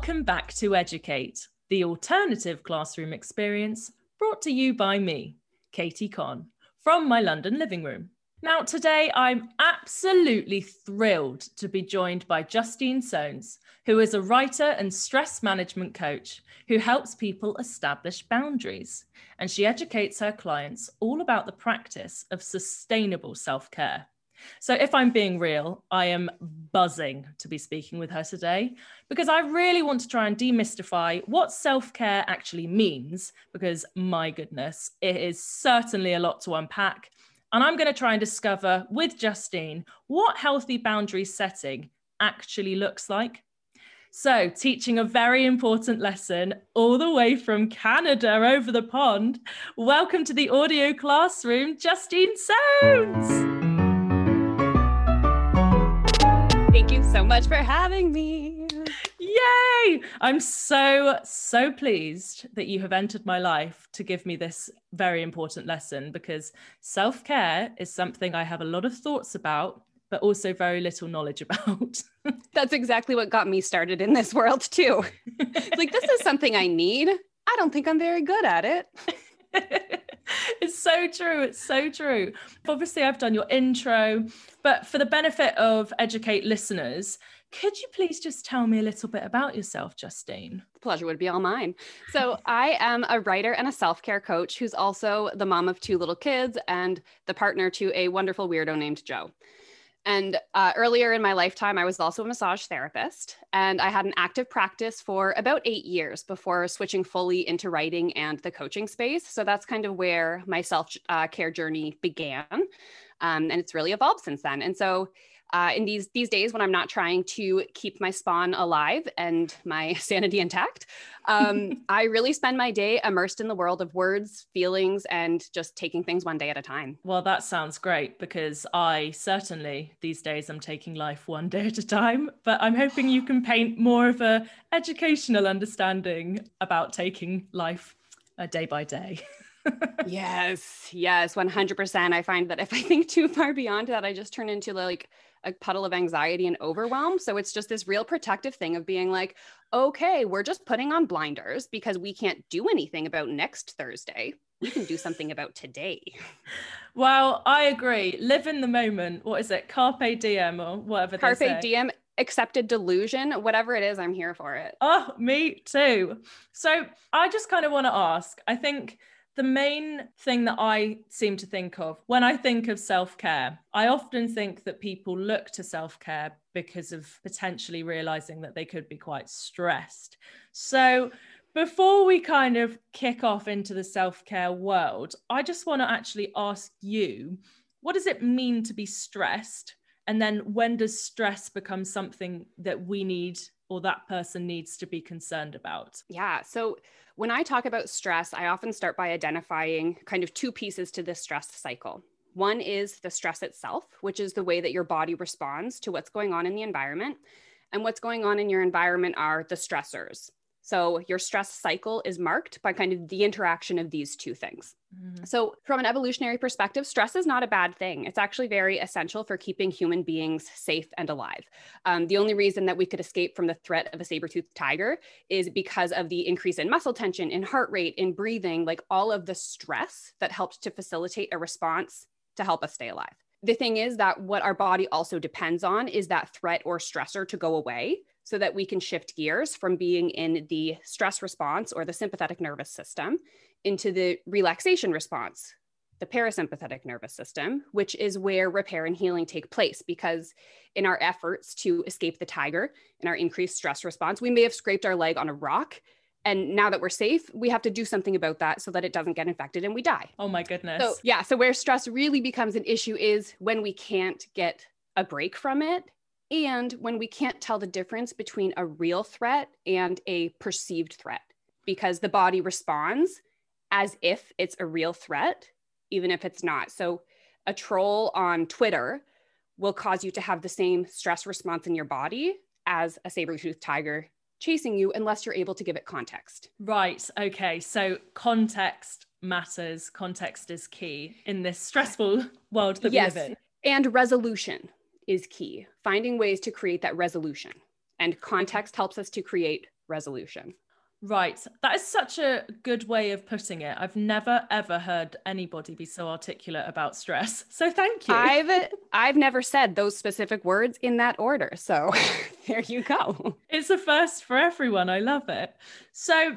Welcome back to Educate, the alternative classroom experience brought to you by me, Katie Conn, from my London living room. Now, today I'm absolutely thrilled to be joined by Justine Soanes, who is a writer and stress management coach who helps people establish boundaries. And she educates her clients all about the practice of sustainable self care. So, if I'm being real, I am buzzing to be speaking with her today because I really want to try and demystify what self care actually means. Because, my goodness, it is certainly a lot to unpack. And I'm going to try and discover with Justine what healthy boundary setting actually looks like. So, teaching a very important lesson all the way from Canada over the pond. Welcome to the audio classroom, Justine Soanes. Much for having me. Yay! I'm so, so pleased that you have entered my life to give me this very important lesson because self care is something I have a lot of thoughts about, but also very little knowledge about. That's exactly what got me started in this world, too. like, this is something I need. I don't think I'm very good at it. it's so true. It's so true. Obviously, I've done your intro, but for the benefit of educate listeners, could you please just tell me a little bit about yourself, Justine? The pleasure would be all mine. So, I am a writer and a self care coach who's also the mom of two little kids and the partner to a wonderful weirdo named Joe. And uh, earlier in my lifetime, I was also a massage therapist. And I had an active practice for about eight years before switching fully into writing and the coaching space. So that's kind of where my self uh, care journey began. Um, and it's really evolved since then. And so uh, in these these days when I'm not trying to keep my spawn alive and my sanity intact, um, I really spend my day immersed in the world of words, feelings, and just taking things one day at a time. Well, that sounds great because I certainly these days I'm taking life one day at a time. But I'm hoping you can paint more of a educational understanding about taking life a uh, day by day. yes, yes, 100%. I find that if I think too far beyond that, I just turn into like a puddle of anxiety and overwhelm. So it's just this real protective thing of being like, okay, we're just putting on blinders because we can't do anything about next Thursday. We can do something about today. Well, I agree. Live in the moment. What is it? Carpe diem or whatever. Carpe diem accepted delusion, whatever it is, I'm here for it. Oh, me too. So I just kind of want to ask I think the main thing that I seem to think of when I think of self care, I often think that people look to self care because of potentially realizing that they could be quite stressed. So, before we kind of kick off into the self care world, I just want to actually ask you what does it mean to be stressed? And then when does stress become something that we need or that person needs to be concerned about? Yeah. So, when I talk about stress, I often start by identifying kind of two pieces to this stress cycle. One is the stress itself, which is the way that your body responds to what's going on in the environment. And what's going on in your environment are the stressors. So your stress cycle is marked by kind of the interaction of these two things. Mm-hmm. So, from an evolutionary perspective, stress is not a bad thing. It's actually very essential for keeping human beings safe and alive. Um, the only reason that we could escape from the threat of a saber toothed tiger is because of the increase in muscle tension, in heart rate, in breathing, like all of the stress that helped to facilitate a response to help us stay alive. The thing is that what our body also depends on is that threat or stressor to go away so that we can shift gears from being in the stress response or the sympathetic nervous system into the relaxation response, the parasympathetic nervous system, which is where repair and healing take place. Because in our efforts to escape the tiger, in our increased stress response, we may have scraped our leg on a rock. And now that we're safe, we have to do something about that so that it doesn't get infected and we die. Oh my goodness. So, yeah. So, where stress really becomes an issue is when we can't get a break from it and when we can't tell the difference between a real threat and a perceived threat, because the body responds as if it's a real threat, even if it's not. So, a troll on Twitter will cause you to have the same stress response in your body as a saber-toothed tiger chasing you unless you're able to give it context. Right. Okay. So context matters. Context is key in this stressful world that yes. we live in. And resolution is key. Finding ways to create that resolution. And context helps us to create resolution. Right. That is such a good way of putting it. I've never ever heard anybody be so articulate about stress. So thank you. I've I've never said those specific words in that order. So there you go. It's a first for everyone. I love it. So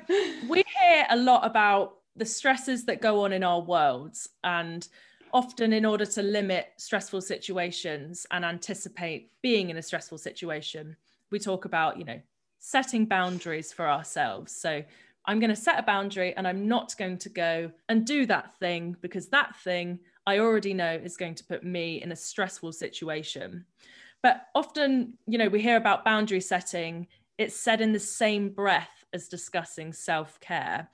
we hear a lot about the stresses that go on in our worlds and often in order to limit stressful situations and anticipate being in a stressful situation, we talk about, you know, setting boundaries for ourselves. So I'm going to set a boundary and I'm not going to go and do that thing because that thing I already know is going to put me in a stressful situation. But often, you know, we hear about boundary setting, it's said in the same breath as discussing self care.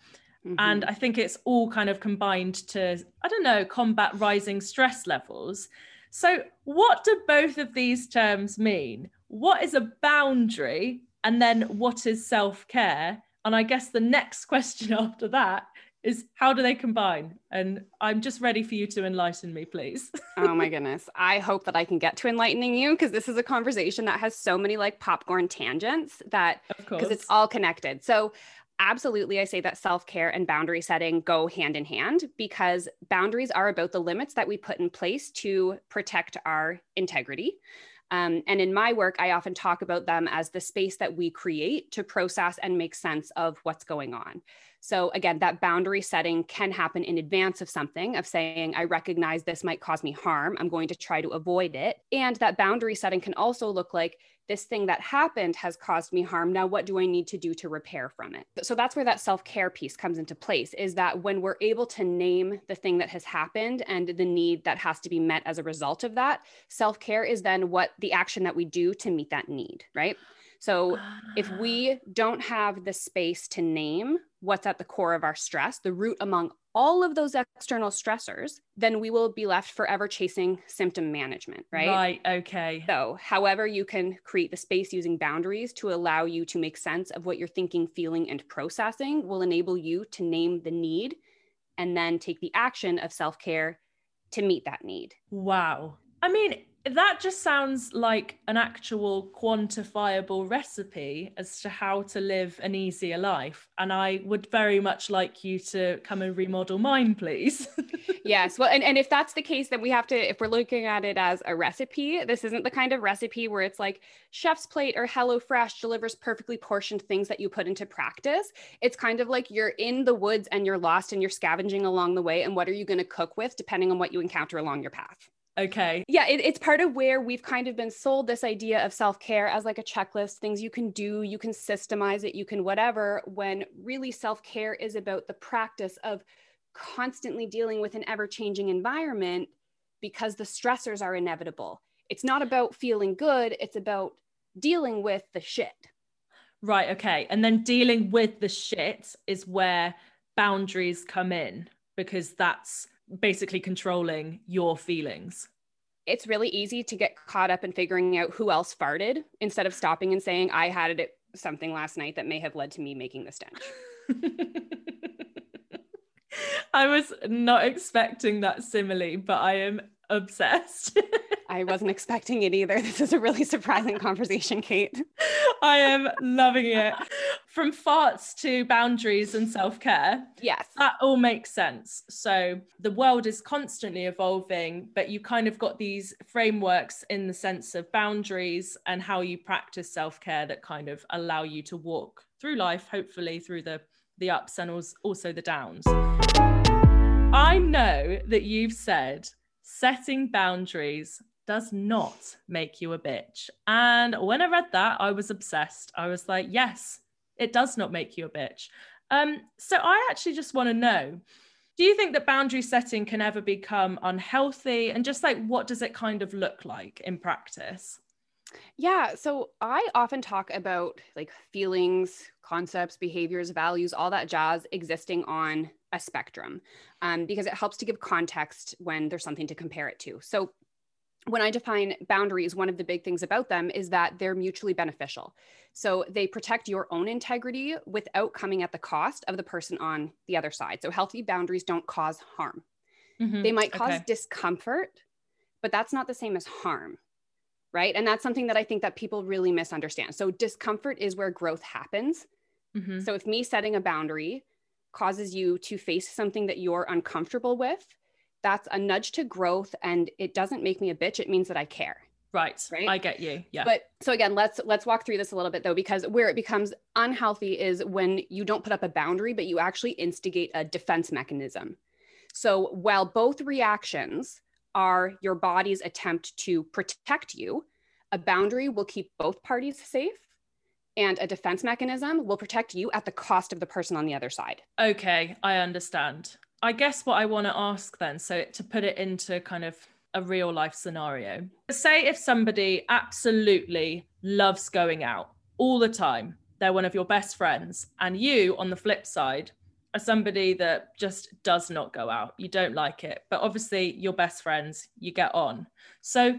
Mm-hmm. And I think it's all kind of combined to, I don't know, combat rising stress levels. So, what do both of these terms mean? What is a boundary and then what is self care? And I guess the next question after that is how do they combine? And I'm just ready for you to enlighten me, please. oh my goodness. I hope that I can get to enlightening you because this is a conversation that has so many like popcorn tangents that because it's all connected. So absolutely I say that self-care and boundary setting go hand in hand because boundaries are about the limits that we put in place to protect our integrity. Um, and in my work, I often talk about them as the space that we create to process and make sense of what's going on. So, again, that boundary setting can happen in advance of something, of saying, I recognize this might cause me harm. I'm going to try to avoid it. And that boundary setting can also look like this thing that happened has caused me harm. Now, what do I need to do to repair from it? So that's where that self care piece comes into place is that when we're able to name the thing that has happened and the need that has to be met as a result of that, self care is then what the action that we do to meet that need, right? So if we ah. don't have the space to name what's at the core of our stress, the root among all of those external stressors, then we will be left forever chasing symptom management, right? Right. Okay. So, however, you can create the space using boundaries to allow you to make sense of what you're thinking, feeling, and processing will enable you to name the need and then take the action of self care to meet that need. Wow. I mean, that just sounds like an actual quantifiable recipe as to how to live an easier life. And I would very much like you to come and remodel mine, please. yes. Well, and, and if that's the case, then we have to, if we're looking at it as a recipe, this isn't the kind of recipe where it's like Chefs Plate or HelloFresh delivers perfectly portioned things that you put into practice. It's kind of like you're in the woods and you're lost and you're scavenging along the way. And what are you going to cook with depending on what you encounter along your path? Okay. Yeah, it, it's part of where we've kind of been sold this idea of self care as like a checklist, things you can do, you can systemize it, you can whatever, when really self care is about the practice of constantly dealing with an ever changing environment because the stressors are inevitable. It's not about feeling good, it's about dealing with the shit. Right. Okay. And then dealing with the shit is where boundaries come in because that's basically controlling your feelings it's really easy to get caught up in figuring out who else farted instead of stopping and saying i had it something last night that may have led to me making the stench i was not expecting that simile but i am obsessed I wasn't expecting it either. This is a really surprising conversation, Kate. I am loving it. From farts to boundaries and self care. Yes. That all makes sense. So the world is constantly evolving, but you kind of got these frameworks in the sense of boundaries and how you practice self care that kind of allow you to walk through life, hopefully through the, the ups and also the downs. I know that you've said setting boundaries does not make you a bitch. And when I read that, I was obsessed. I was like, yes, it does not make you a bitch. Um, so I actually just want to know do you think that boundary setting can ever become unhealthy? And just like, what does it kind of look like in practice? Yeah. So I often talk about like feelings, concepts, behaviors, values, all that jazz existing on a spectrum um, because it helps to give context when there's something to compare it to. So when I define boundaries, one of the big things about them is that they're mutually beneficial. So they protect your own integrity without coming at the cost of the person on the other side. So healthy boundaries don't cause harm. Mm-hmm. They might cause okay. discomfort, but that's not the same as harm. Right. And that's something that I think that people really misunderstand. So discomfort is where growth happens. Mm-hmm. So if me setting a boundary causes you to face something that you're uncomfortable with, that's a nudge to growth and it doesn't make me a bitch. It means that I care. Right. Right. I get you. Yeah. But so again, let's let's walk through this a little bit though, because where it becomes unhealthy is when you don't put up a boundary, but you actually instigate a defense mechanism. So while both reactions are your body's attempt to protect you, a boundary will keep both parties safe and a defense mechanism will protect you at the cost of the person on the other side. Okay, I understand. I guess what I want to ask then, so to put it into kind of a real life scenario, say if somebody absolutely loves going out all the time, they're one of your best friends, and you, on the flip side, are somebody that just does not go out. You don't like it, but obviously you're best friends, you get on. So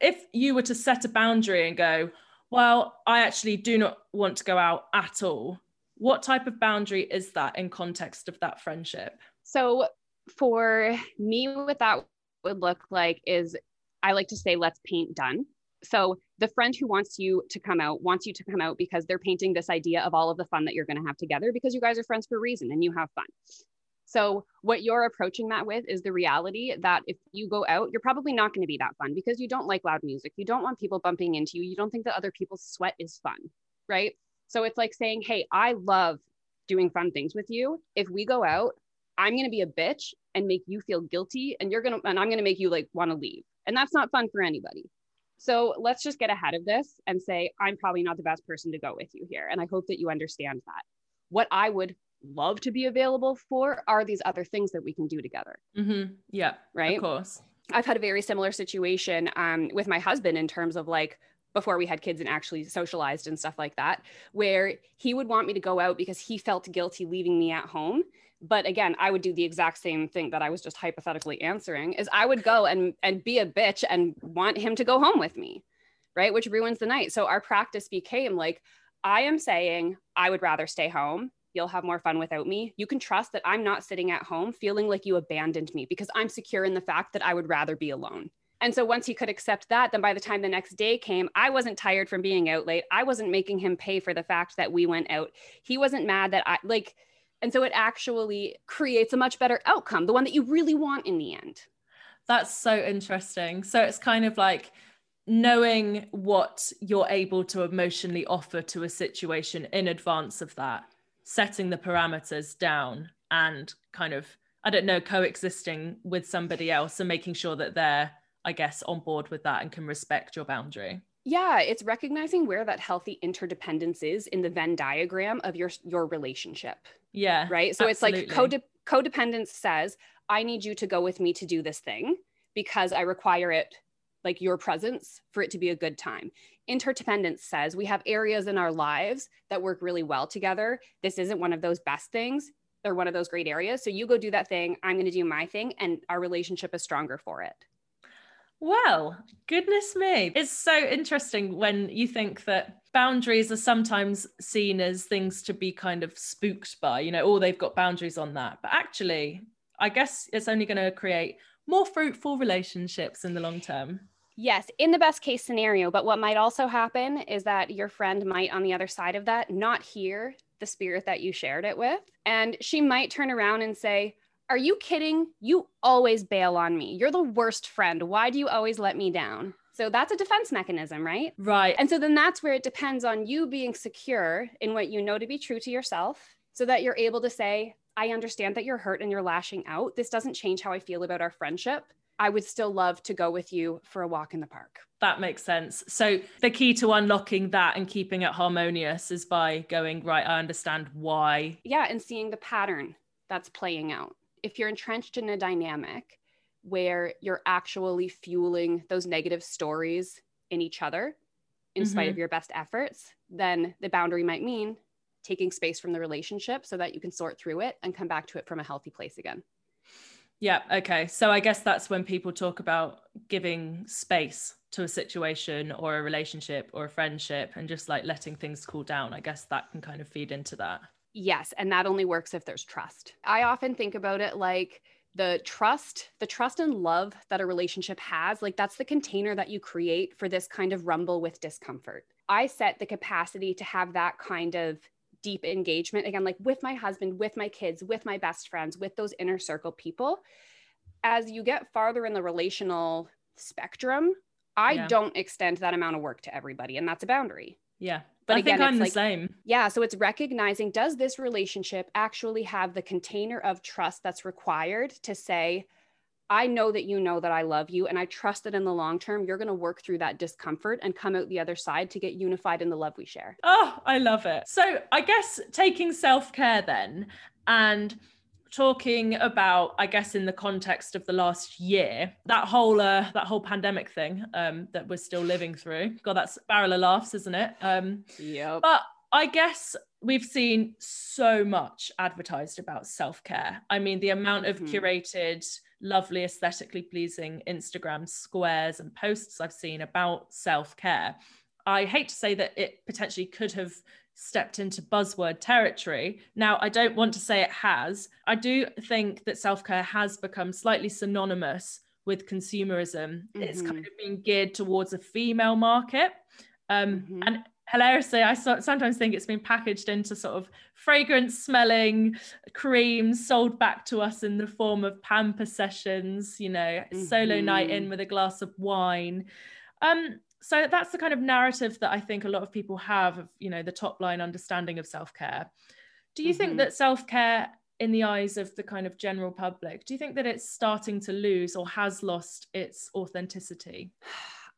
if you were to set a boundary and go, well, I actually do not want to go out at all. What type of boundary is that in context of that friendship? So, for me, what that would look like is I like to say, let's paint done. So, the friend who wants you to come out wants you to come out because they're painting this idea of all of the fun that you're going to have together because you guys are friends for a reason and you have fun. So, what you're approaching that with is the reality that if you go out, you're probably not going to be that fun because you don't like loud music. You don't want people bumping into you. You don't think that other people's sweat is fun, right? So, it's like saying, Hey, I love doing fun things with you. If we go out, I'm going to be a bitch and make you feel guilty, and you're going to, and I'm going to make you like want to leave. And that's not fun for anybody. So, let's just get ahead of this and say, I'm probably not the best person to go with you here. And I hope that you understand that. What I would love to be available for are these other things that we can do together. Mm-hmm. Yeah. Right. Of course. I've had a very similar situation um, with my husband in terms of like before we had kids and actually socialized and stuff like that, where he would want me to go out because he felt guilty leaving me at home. But again, I would do the exact same thing that I was just hypothetically answering is I would go and and be a bitch and want him to go home with me. Right. Which ruins the night. So our practice became like, I am saying I would rather stay home you'll have more fun without me. You can trust that I'm not sitting at home feeling like you abandoned me because I'm secure in the fact that I would rather be alone. And so once he could accept that, then by the time the next day came, I wasn't tired from being out late. I wasn't making him pay for the fact that we went out. He wasn't mad that I like, and so it actually creates a much better outcome, the one that you really want in the end. That's so interesting. So it's kind of like knowing what you're able to emotionally offer to a situation in advance of that setting the parameters down and kind of i don't know coexisting with somebody else and making sure that they're i guess on board with that and can respect your boundary yeah it's recognizing where that healthy interdependence is in the venn diagram of your your relationship yeah right so absolutely. it's like code codependence says i need you to go with me to do this thing because i require it like your presence for it to be a good time interdependence says we have areas in our lives that work really well together. This isn't one of those best things. They're one of those great areas. So you go do that thing. I'm going to do my thing. And our relationship is stronger for it. Well, goodness me. It's so interesting when you think that boundaries are sometimes seen as things to be kind of spooked by, you know, oh, they've got boundaries on that. But actually, I guess it's only going to create more fruitful relationships in the long term. Yes, in the best case scenario. But what might also happen is that your friend might, on the other side of that, not hear the spirit that you shared it with. And she might turn around and say, Are you kidding? You always bail on me. You're the worst friend. Why do you always let me down? So that's a defense mechanism, right? Right. And so then that's where it depends on you being secure in what you know to be true to yourself so that you're able to say, I understand that you're hurt and you're lashing out. This doesn't change how I feel about our friendship. I would still love to go with you for a walk in the park. That makes sense. So the key to unlocking that and keeping it harmonious is by going, right, I understand why. Yeah, and seeing the pattern that's playing out. If you're entrenched in a dynamic where you're actually fueling those negative stories in each other in mm-hmm. spite of your best efforts, then the boundary might mean taking space from the relationship so that you can sort through it and come back to it from a healthy place again. Yeah. Okay. So I guess that's when people talk about giving space to a situation or a relationship or a friendship and just like letting things cool down. I guess that can kind of feed into that. Yes. And that only works if there's trust. I often think about it like, the trust the trust and love that a relationship has like that's the container that you create for this kind of rumble with discomfort i set the capacity to have that kind of deep engagement again like with my husband with my kids with my best friends with those inner circle people as you get farther in the relational spectrum i yeah. don't extend that amount of work to everybody and that's a boundary yeah but I again, think I'm the like, same. Yeah. So it's recognizing does this relationship actually have the container of trust that's required to say, I know that you know that I love you, and I trust that in the long term, you're going to work through that discomfort and come out the other side to get unified in the love we share. Oh, I love it. So, I guess taking self care then and talking about i guess in the context of the last year that whole uh, that whole pandemic thing um, that we're still living through. God that's barrel of laughs isn't it? Um yeah but i guess we've seen so much advertised about self-care. I mean the amount of mm-hmm. curated lovely aesthetically pleasing instagram squares and posts i've seen about self-care i hate to say that it potentially could have stepped into buzzword territory. Now, I don't want to say it has. I do think that self care has become slightly synonymous with consumerism. Mm-hmm. It's kind of being geared towards a female market. Um, mm-hmm. And hilariously, I sometimes think it's been packaged into sort of fragrance smelling creams sold back to us in the form of pamper sessions, you know, mm-hmm. solo night in mm-hmm. with a glass of wine. Um, so that's the kind of narrative that I think a lot of people have of, you know, the top line understanding of self-care. Do you mm-hmm. think that self-care in the eyes of the kind of general public, do you think that it's starting to lose or has lost its authenticity?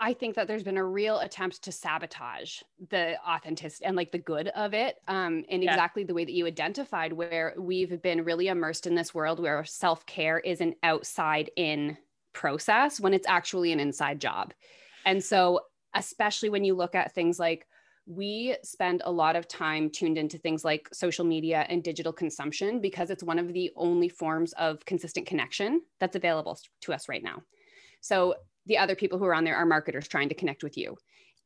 I think that there's been a real attempt to sabotage the authenticity and like the good of it um, in yeah. exactly the way that you identified, where we've been really immersed in this world where self care is an outside in process when it's actually an inside job. And so especially when you look at things like we spend a lot of time tuned into things like social media and digital consumption because it's one of the only forms of consistent connection that's available to us right now. So the other people who are on there are marketers trying to connect with you.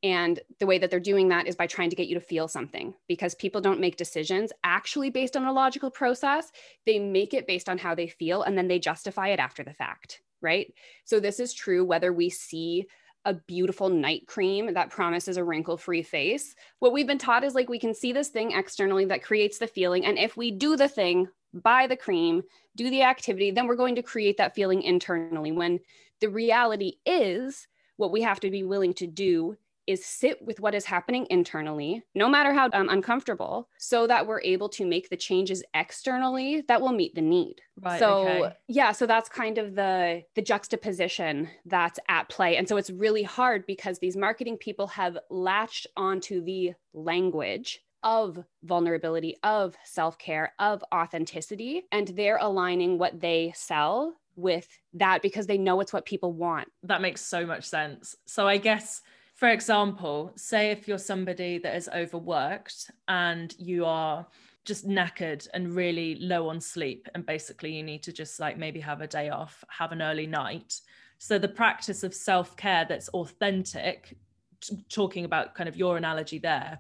And the way that they're doing that is by trying to get you to feel something because people don't make decisions actually based on a logical process. They make it based on how they feel and then they justify it after the fact, right? So this is true whether we see a beautiful night cream that promises a wrinkle free face. What we've been taught is like we can see this thing externally that creates the feeling. And if we do the thing, buy the cream, do the activity, then we're going to create that feeling internally. When the reality is, what we have to be willing to do is sit with what is happening internally, no matter how um, uncomfortable, so that we're able to make the changes externally that will meet the need. Right, so okay. yeah, so that's kind of the the juxtaposition that's at play. And so it's really hard because these marketing people have latched onto the language of vulnerability, of self-care, of authenticity, and they're aligning what they sell with that because they know it's what people want. That makes so much sense. So I guess for example, say if you're somebody that is overworked and you are just knackered and really low on sleep, and basically you need to just like maybe have a day off, have an early night. So the practice of self care that's authentic, t- talking about kind of your analogy there,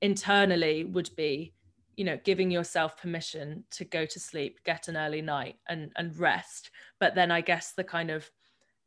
internally would be you know giving yourself permission to go to sleep get an early night and and rest but then i guess the kind of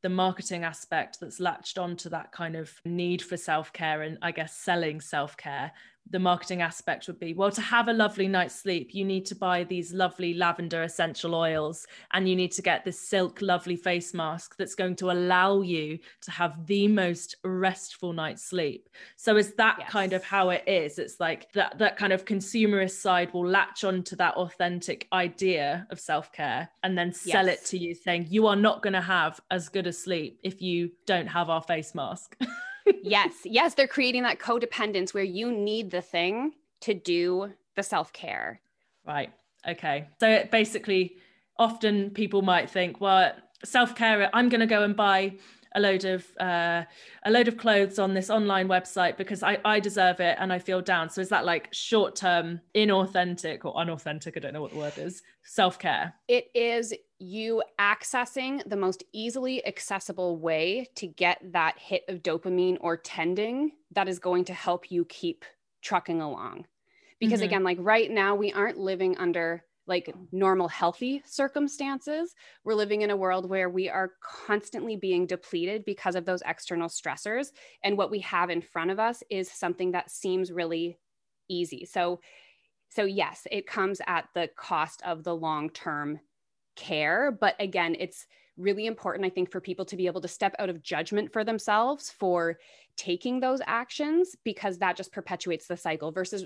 the marketing aspect that's latched onto that kind of need for self-care and I guess selling self-care the marketing aspect would be well to have a lovely night's sleep you need to buy these lovely lavender essential oils and you need to get this silk lovely face mask that's going to allow you to have the most restful night's sleep so is that yes. kind of how it is it's like that that kind of consumerist side will latch onto that authentic idea of self-care and then sell yes. it to you saying you are not going to have as good a sleep if you don't have our face mask yes, yes, they're creating that codependence where you need the thing to do the self care. Right. Okay. So it basically, often people might think, well, self care, I'm going to go and buy a load of uh, a load of clothes on this online website because I, I deserve it and I feel down. So is that like short term, inauthentic or unauthentic? I don't know what the word is. Self care. It is you accessing the most easily accessible way to get that hit of dopamine or tending that is going to help you keep trucking along. Because mm-hmm. again, like right now, we aren't living under like normal healthy circumstances we're living in a world where we are constantly being depleted because of those external stressors and what we have in front of us is something that seems really easy so So, yes, it comes at the cost of the long term care. But again, it's really important, I think, for people to be able to step out of judgment for themselves for taking those actions because that just perpetuates the cycle versus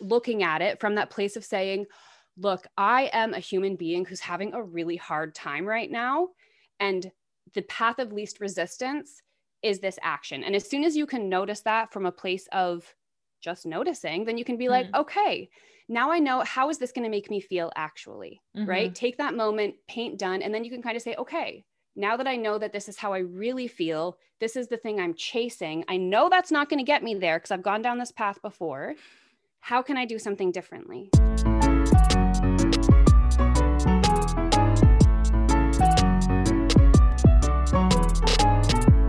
looking at it from that place of saying, look, I am a human being who's having a really hard time right now. And the path of least resistance is this action. And as soon as you can notice that from a place of just noticing, then you can be mm-hmm. like, okay, now I know how is this going to make me feel actually, mm-hmm. right? Take that moment, paint done, and then you can kind of say, okay, now that I know that this is how I really feel, this is the thing I'm chasing. I know that's not going to get me there because I've gone down this path before. How can I do something differently?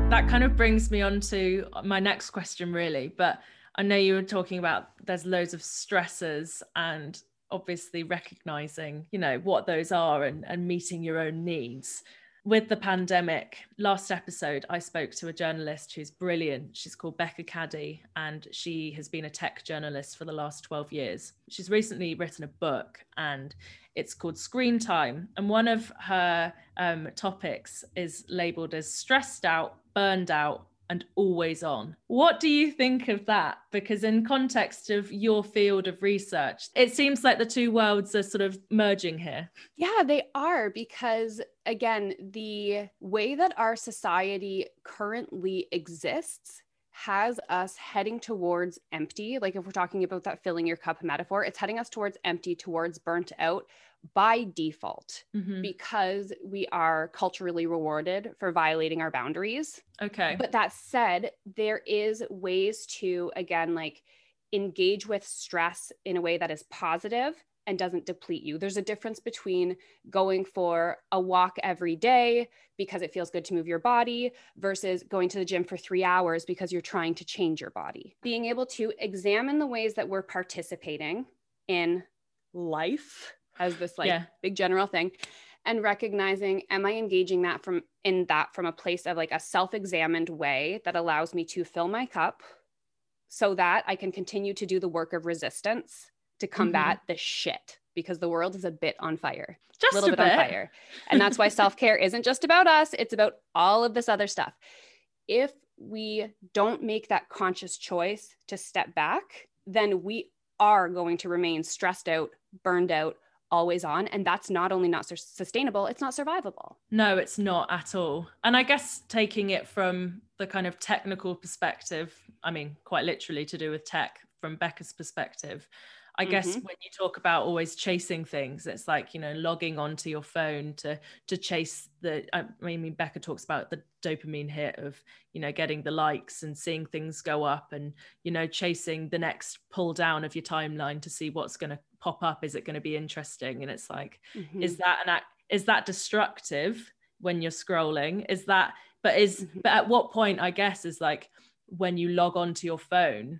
That kind of brings me on to my next question, really. But I know you were talking about there's loads of stressors and obviously recognizing, you know, what those are and, and meeting your own needs. With the pandemic, last episode, I spoke to a journalist who's brilliant. She's called Becca Caddy, and she has been a tech journalist for the last 12 years. She's recently written a book, and it's called Screen Time. And one of her um, topics is labeled as stressed out, burned out, and always on. What do you think of that? Because, in context of your field of research, it seems like the two worlds are sort of merging here. Yeah, they are. Because, again, the way that our society currently exists has us heading towards empty. Like, if we're talking about that filling your cup metaphor, it's heading us towards empty, towards burnt out, by default mm-hmm. because we are culturally rewarded for violating our boundaries. Okay. But that said, there is ways to again like engage with stress in a way that is positive and doesn't deplete you. There's a difference between going for a walk every day because it feels good to move your body versus going to the gym for 3 hours because you're trying to change your body. Being able to examine the ways that we're participating in life as this like yeah. big general thing and recognizing am i engaging that from in that from a place of like a self-examined way that allows me to fill my cup so that i can continue to do the work of resistance to combat mm-hmm. the shit because the world is a bit on fire just a little a bit, bit on fire and that's why self-care isn't just about us it's about all of this other stuff if we don't make that conscious choice to step back then we are going to remain stressed out burned out always on and that's not only not sustainable it's not survivable. No it's not at all. And i guess taking it from the kind of technical perspective i mean quite literally to do with tech from becca's perspective I guess mm-hmm. when you talk about always chasing things, it's like you know logging onto your phone to to chase the. I mean, Becca talks about the dopamine hit of you know getting the likes and seeing things go up, and you know chasing the next pull down of your timeline to see what's going to pop up. Is it going to be interesting? And it's like, mm-hmm. is that an act? is that destructive when you're scrolling? Is that but is mm-hmm. but at what point I guess is like when you log onto your phone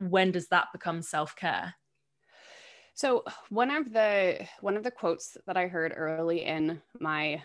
when does that become self-care so one of the one of the quotes that I heard early in my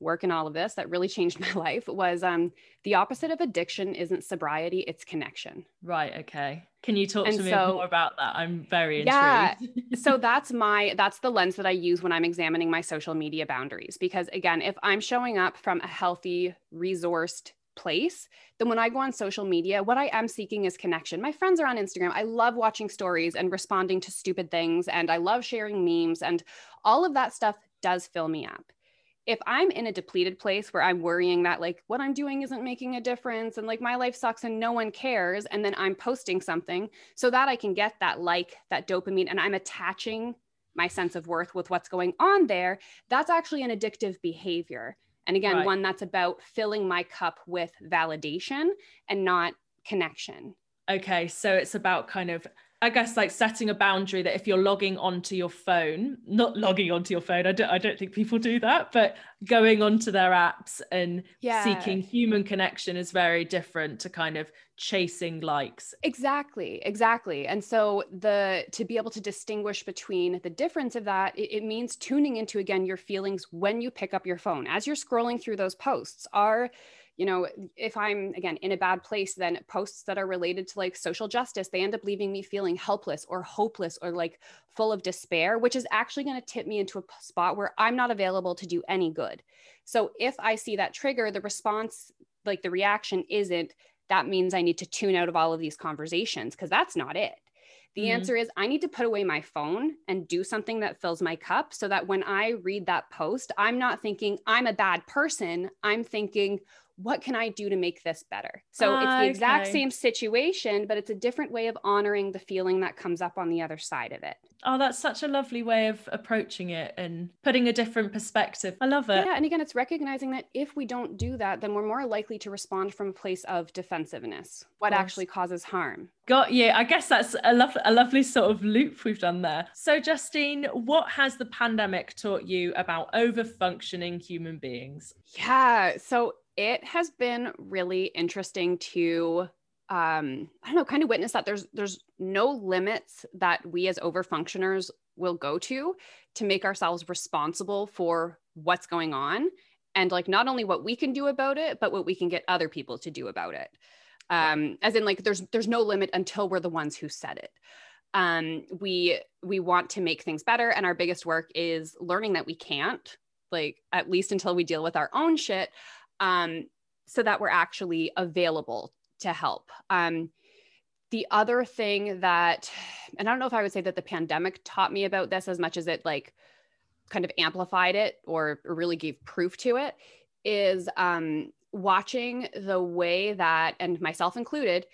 work in all of this that really changed my life was um the opposite of addiction isn't sobriety, it's connection. Right, okay. Can you talk and to me so, more about that? I'm very intrigued. Yeah. so that's my that's the lens that I use when I'm examining my social media boundaries because again, if I'm showing up from a healthy, resourced place, then when I go on social media, what I am seeking is connection. My friends are on Instagram. I love watching stories and responding to stupid things, and I love sharing memes, and all of that stuff does fill me up. If I'm in a depleted place where I'm worrying that like what I'm doing isn't making a difference and like my life sucks and no one cares, and then I'm posting something so that I can get that like, that dopamine, and I'm attaching my sense of worth with what's going on there, that's actually an addictive behavior. And again, right. one that's about filling my cup with validation and not connection. Okay. So it's about kind of I guess like setting a boundary that if you're logging onto your phone, not logging onto your phone, I don't, I don't think people do that, but going onto their apps and yeah. seeking human connection is very different to kind of chasing likes. Exactly, exactly. And so the to be able to distinguish between the difference of that, it, it means tuning into again your feelings when you pick up your phone as you're scrolling through those posts. Are you know, if I'm again in a bad place, then posts that are related to like social justice, they end up leaving me feeling helpless or hopeless or like full of despair, which is actually going to tip me into a spot where I'm not available to do any good. So if I see that trigger, the response, like the reaction isn't, that means I need to tune out of all of these conversations because that's not it. The mm-hmm. answer is I need to put away my phone and do something that fills my cup so that when I read that post, I'm not thinking I'm a bad person. I'm thinking, what can I do to make this better? So uh, it's the exact okay. same situation, but it's a different way of honoring the feeling that comes up on the other side of it. Oh, that's such a lovely way of approaching it and putting a different perspective. I love it. Yeah. And again, it's recognizing that if we don't do that, then we're more likely to respond from a place of defensiveness, what actually causes harm. Got you. I guess that's a, lo- a lovely sort of loop we've done there. So, Justine, what has the pandemic taught you about over functioning human beings? Yeah. So, it has been really interesting to um i don't know kind of witness that there's there's no limits that we as overfunctioners will go to to make ourselves responsible for what's going on and like not only what we can do about it but what we can get other people to do about it. Um as in like there's there's no limit until we're the ones who set it. Um we we want to make things better and our biggest work is learning that we can't like at least until we deal with our own shit um, so that we're actually available to help. Um, the other thing that, and I don't know if I would say that the pandemic taught me about this as much as it like kind of amplified it or, really gave proof to it, is um, watching the way that, and myself included,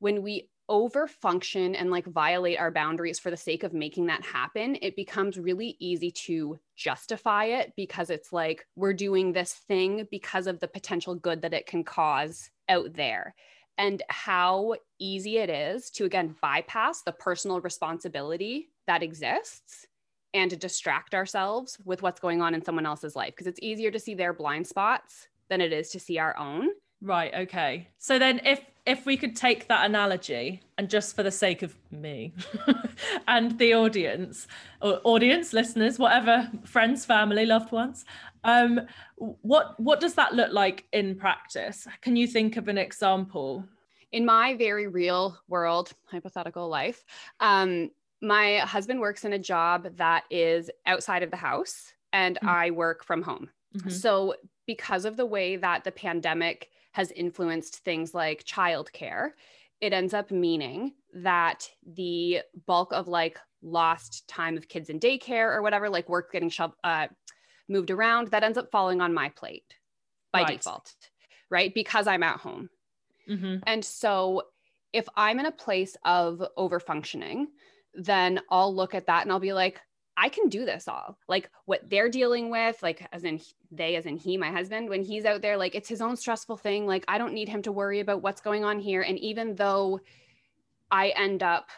when we over function and like violate our boundaries for the sake of making that happen, it becomes really easy to justify it because it's like we're doing this thing because of the potential good that it can cause out there. And how easy it is to, again, bypass the personal responsibility that exists and to distract ourselves with what's going on in someone else's life because it's easier to see their blind spots than it is to see our own. Right, okay. So then if if we could take that analogy and just for the sake of me and the audience or audience listeners whatever friends family loved ones um what what does that look like in practice can you think of an example in my very real world hypothetical life um my husband works in a job that is outside of the house and mm-hmm. i work from home mm-hmm. so because of the way that the pandemic has influenced things like childcare, it ends up meaning that the bulk of like lost time of kids in daycare or whatever, like work getting shoved, uh, moved around, that ends up falling on my plate by right. default, right? Because I'm at home. Mm-hmm. And so if I'm in a place of over functioning, then I'll look at that and I'll be like, I can do this all. Like what they're dealing with, like as in they, as in he, my husband, when he's out there, like it's his own stressful thing. Like I don't need him to worry about what's going on here. And even though I end up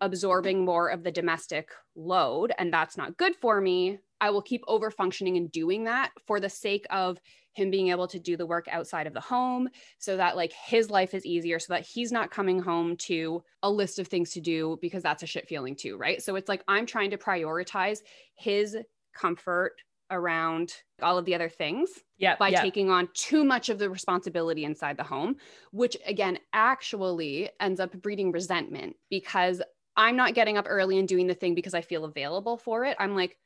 absorbing more of the domestic load, and that's not good for me, I will keep over functioning and doing that for the sake of him being able to do the work outside of the home so that like his life is easier so that he's not coming home to a list of things to do because that's a shit feeling too right? So it's like i'm trying to prioritize his comfort around all of the other things yeah, by taking on too much of the responsibility inside the home which again actually ends up breeding resentment because i'm not getting up early and doing the thing because i feel available for it. I'm like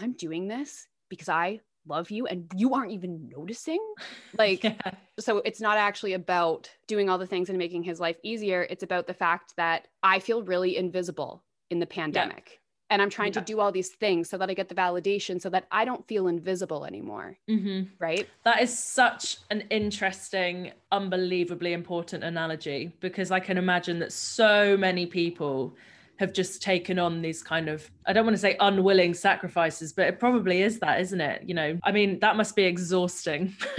i'm doing this because i love you and you aren't even noticing like yeah. so it's not actually about doing all the things and making his life easier it's about the fact that i feel really invisible in the pandemic yeah. and i'm trying yeah. to do all these things so that i get the validation so that i don't feel invisible anymore mm-hmm. right that is such an interesting unbelievably important analogy because i can imagine that so many people have just taken on these kind of I don't want to say unwilling sacrifices, but it probably is that, isn't it? You know, I mean, that must be exhausting.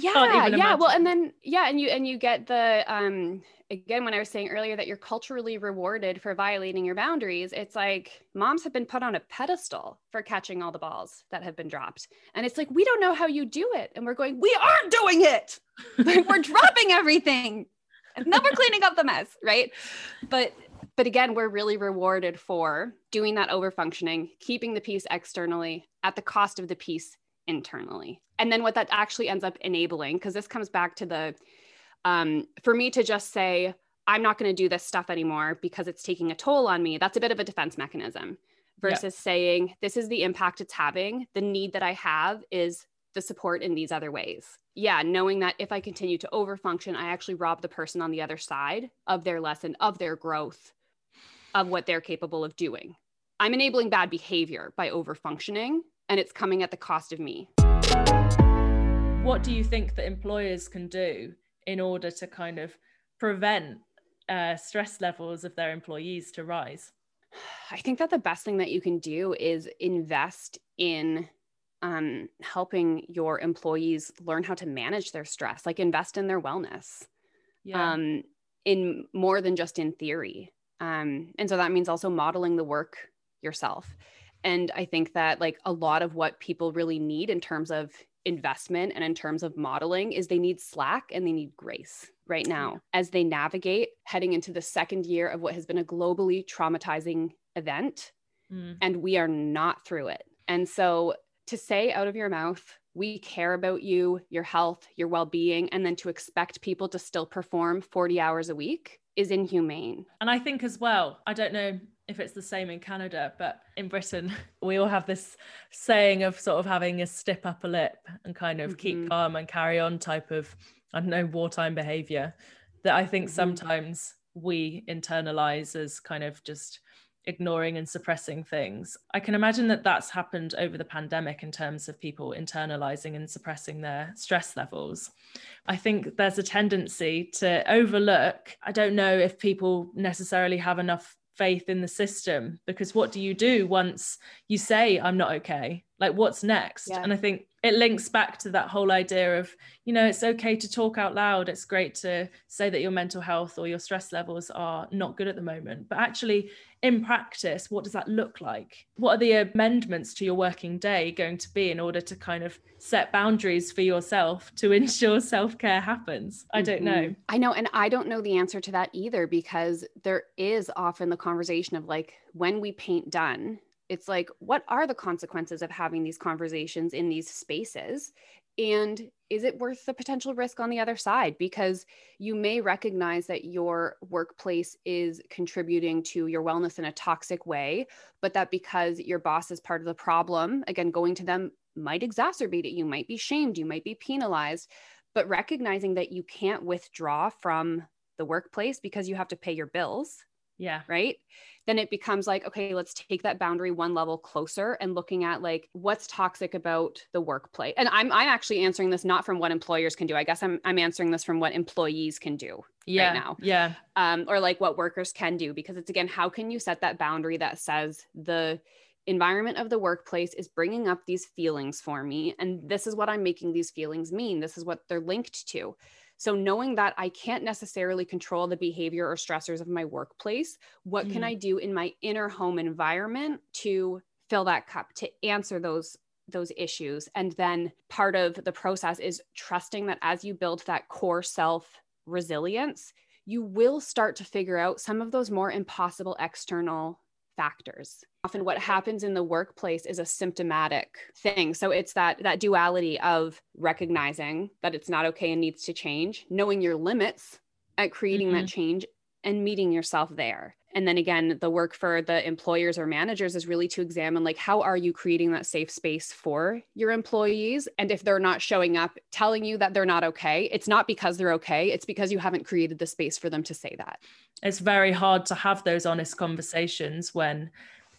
yeah, yeah. Well, and then yeah, and you and you get the um again when I was saying earlier that you're culturally rewarded for violating your boundaries, it's like moms have been put on a pedestal for catching all the balls that have been dropped. And it's like, we don't know how you do it. And we're going, we aren't doing it. we're dropping everything. And then we're cleaning up the mess, right? But but again, we're really rewarded for doing that over functioning, keeping the peace externally at the cost of the peace internally. And then what that actually ends up enabling, because this comes back to the, um, for me to just say, I'm not going to do this stuff anymore because it's taking a toll on me, that's a bit of a defense mechanism versus yeah. saying, this is the impact it's having. The need that I have is the support in these other ways. Yeah, knowing that if I continue to overfunction, I actually rob the person on the other side of their lesson, of their growth, of what they're capable of doing. I'm enabling bad behavior by overfunctioning, and it's coming at the cost of me. What do you think that employers can do in order to kind of prevent uh, stress levels of their employees to rise? I think that the best thing that you can do is invest in um, helping your employees learn how to manage their stress, like invest in their wellness, yeah. um, in more than just in theory. Um, and so that means also modeling the work yourself. And I think that like a lot of what people really need in terms of investment and in terms of modeling is they need slack and they need grace right now as they navigate heading into the second year of what has been a globally traumatizing event. Mm. And we are not through it. And so to say out of your mouth, we care about you, your health, your well being, and then to expect people to still perform 40 hours a week is inhumane. And I think as well, I don't know if it's the same in Canada, but in Britain, we all have this saying of sort of having a stip upper lip and kind of mm-hmm. keep calm and carry on type of, I don't know, wartime behavior that I think mm-hmm. sometimes we internalize as kind of just ignoring and suppressing things. I can imagine that that's happened over the pandemic in terms of people internalizing and suppressing their stress levels. I think there's a tendency to overlook. I don't know if people necessarily have enough faith in the system because what do you do once you say i'm not okay like what's next yeah. and i think it links back to that whole idea of you know it's okay to talk out loud it's great to say that your mental health or your stress levels are not good at the moment but actually in practice what does that look like? What are the amendments to your working day going to be in order to kind of set boundaries for yourself to ensure self-care happens? I don't know. Mm-hmm. i know and i don't know the answer to that either because there is often the conversation of like when we paint done it's like what are the consequences of having these conversations in these spaces and is it worth the potential risk on the other side? Because you may recognize that your workplace is contributing to your wellness in a toxic way but that because your boss is part of the problem again going to them might exacerbate it. You might be shamed. You might be penalized. But recognizing that you can't withdraw from the workplace because you have to pay your bills yeah. right? Then it becomes like okay let's take that boundary one level closer and looking at like what's toxic about the workplace. And i'm i'm actually answering this not from what employers can do. I guess i'm i'm answering this from what employees can do yeah, right now. yeah. Um or like what workers can do. Because it's again how can you set that boundary that says the environment of the workplace is bringing up these feelings for me and this is what i'm making these feelings mean. This is what they're linked to so, knowing that I can't necessarily control the behavior or stressors of my workplace, what mm. can I do in my inner home environment to fill that cup, to answer those those issues and then part of the process is trusting that as you build that core self resilience you will start to figure out some of those more impossible external factors. Often what happens in the workplace is a symptomatic thing. So it's that that duality of recognizing that it's not okay and needs to change knowing your limits at creating mm-hmm. that change and meeting yourself there and then again the work for the employers or managers is really to examine like how are you creating that safe space for your employees? And if they're not showing up telling you that they're not okay it's not because they're okay it's because you haven't created the space for them to say that. It's very hard to have those honest conversations when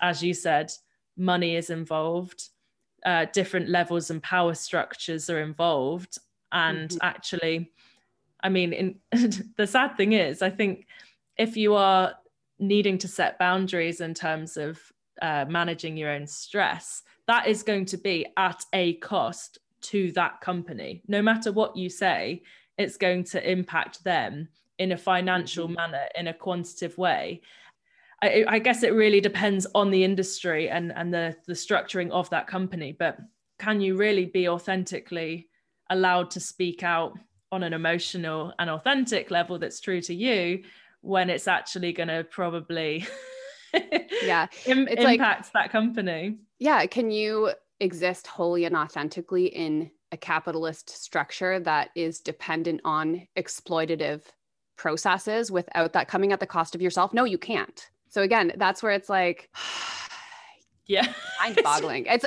as you said money is involved uh, different levels and power structures are involved. And mm-hmm. actually i mean in, the sad thing is i think if you are needing to set boundaries in terms of uh, managing your own stress, that is going to be at a cost to that company. No matter what you say, it's going to impact them in a financial mm-hmm. manner, in a quantitative way. I, I, guess it really depends on the industry and, and the, the structuring of that company. But can you really be authentically allowed to speak out on an emotional and authentic level that's true to you when it's actually going to probably yeah Im- impact like, that company yeah can you exist wholly and authentically in a capitalist structure that is dependent on exploitative processes without that coming at the cost of yourself? No, you can't. So again, that's where it's like, yeah, mind boggling. it's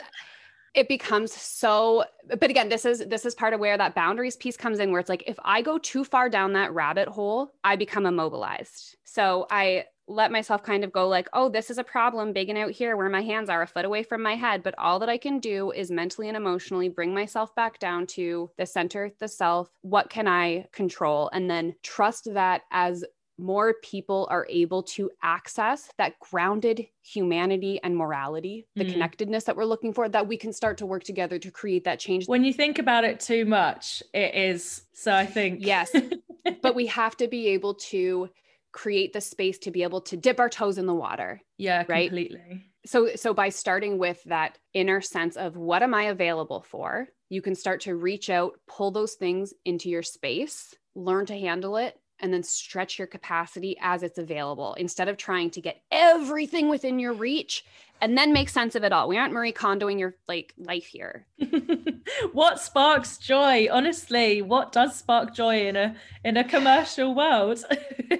it becomes so but again this is this is part of where that boundaries piece comes in where it's like if i go too far down that rabbit hole i become immobilized. So i let myself kind of go like oh this is a problem big and out here where my hands are a foot away from my head. But all that i can do is mentally and emotionally bring myself back down to the center the self what can i control? And then trust that as more people are able to access that grounded humanity and morality, the mm. connectedness that we're looking for, that we can start to work together to create that change. When you think about it too much, it is. So I think. Yes. but we have to be able to create the space to be able to dip our toes in the water. Yeah, right? completely. So so by starting with that inner sense of what am I available for, you can start to reach out, pull those things into your space, learn to handle it and then stretch your capacity as it's available instead of trying to get everything within your reach and then make sense of it all. We aren't Marie Kondoing your like life here. what sparks joy? Honestly, what does spark joy in a in a commercial world?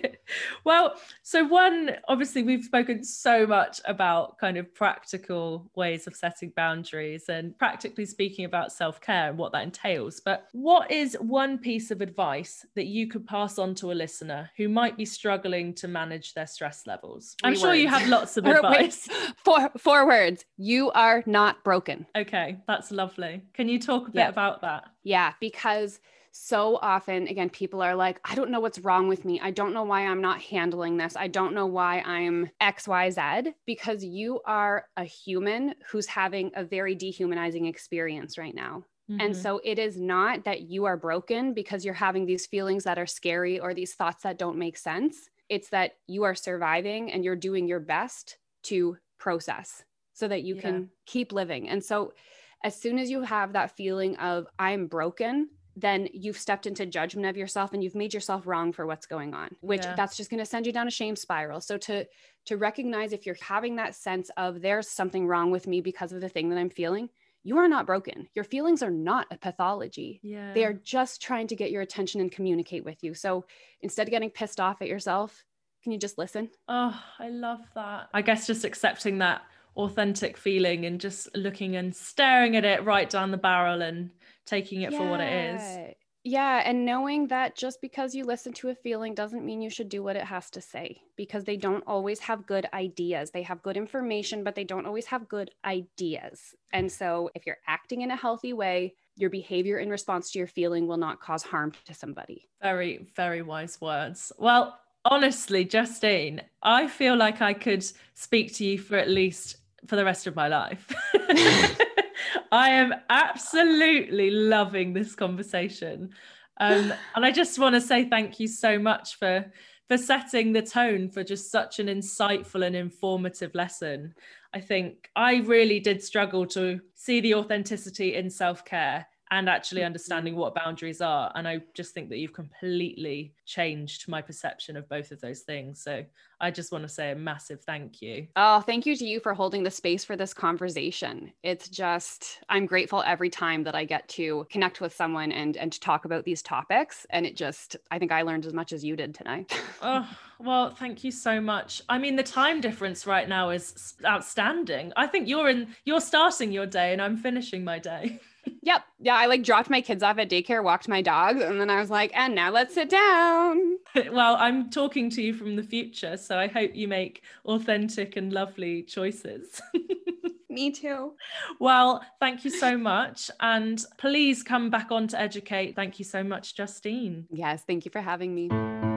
well, so one obviously we've spoken so much about kind of practical ways of setting boundaries and practically speaking about self-care and what that entails. But what is one piece of advice that you could pass on to a listener who might be struggling to manage their stress levels? I'm sure you have lots of advice. For four words. You are not broken. Okay, that's lovely. Can you talk a bit yeah. about that? Yeah, because so often again people are like i don't know what's wrong with me i don't know why i'm not handling this i don't know why i'm xyz because you are a human who's having a very dehumanizing experience right now mm-hmm. and so it is not that you are broken because you're having these feelings that are scary or these thoughts that don't make sense it's that you are surviving and you're doing your best to process so that you yeah. can keep living. And so as soon as you have that feeling of I'm broken, then you've stepped into judgment of yourself and you've made yourself wrong for what's going on which yeah. that's just going to send you down a shame spiral so to to recognize if you're having that sense of there's something wrong with me because of the thing that i'm feeling you are not broken your feelings are not a pathology yeah. they are just trying to get your attention and communicate with you so instead of getting pissed off at yourself can you just listen? Oh, I love that. I guess just accepting that authentic feeling and just looking and staring at it right down the barrel and taking it yeah. for what it is. Yeah, and knowing that just because you listen to a feeling doesn't mean you should do what it has to say because they don't always have good ideas. They have good information, but they don't always have good ideas. And so if you're acting in a healthy way, your behavior in response to your feeling will not cause harm to somebody. Very, very wise words. Well, honestly, Justine, I feel like I could speak to you for at least for the rest of my life. I am absolutely loving this conversation. Um, and I just want to say thank you so much for for setting the tone for just such an insightful and informative lesson. I think I really did struggle to see the authenticity in self-care and actually mm-hmm. understanding what boundaries are. And I just think that you've completely changed my perception of both of those things. So I just want to say a massive thank you. Oh, thank you to you for holding the space for this conversation. It's just, I'm grateful every time that I get to connect with someone and, and to talk about these topics. And it just, I think I learned as much as you did tonight. oh, well, thank you so much. I mean, the time difference right now is outstanding. I think you're in, you're starting your day and I'm finishing my day. Yep. Yeah. I like dropped my kids off at daycare, walked my dogs, and then I was like, and now let's sit down. Well, I'm talking to you from the future. So I hope you make authentic and lovely choices. Me too. Well, thank you so much. And please come back on to educate. Thank you so much, Justine. Yes. Thank you for having me.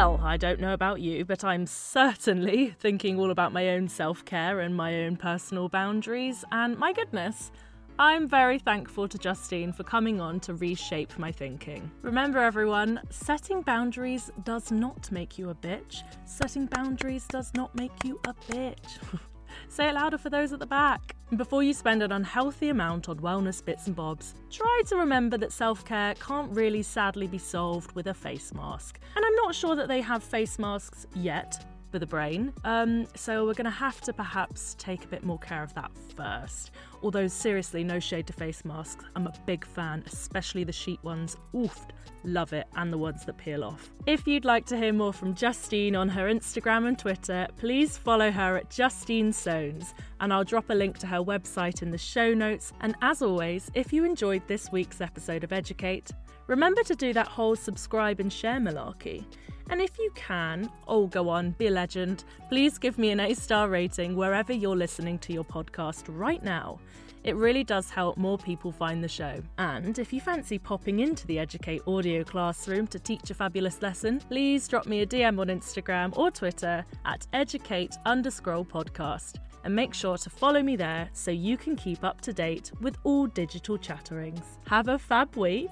Well, I don't know about you, but I'm certainly thinking all about my own self care and my own personal boundaries. And my goodness, I'm very thankful to Justine for coming on to reshape my thinking. Remember, everyone, setting boundaries does not make you a bitch. Setting boundaries does not make you a bitch. Say it louder for those at the back. Before you spend an unhealthy amount on wellness bits and bobs, try to remember that self care can't really sadly be solved with a face mask. And I'm not sure that they have face masks yet, for the brain. Um, so we're going to have to perhaps take a bit more care of that first. Although, seriously, no shade to face masks. I'm a big fan, especially the sheet ones. Oof, love it, and the ones that peel off. If you'd like to hear more from Justine on her Instagram and Twitter, please follow her at Justine Soanes, and I'll drop a link to her website in the show notes. And as always, if you enjoyed this week's episode of Educate, remember to do that whole subscribe and share malarkey. And if you can, oh, go on, be a legend, please give me an A star rating wherever you're listening to your podcast right now. It really does help more people find the show. And if you fancy popping into the Educate audio classroom to teach a fabulous lesson, please drop me a DM on Instagram or Twitter at educate underscore podcast. And make sure to follow me there so you can keep up to date with all digital chatterings. Have a fab week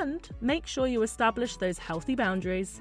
and make sure you establish those healthy boundaries.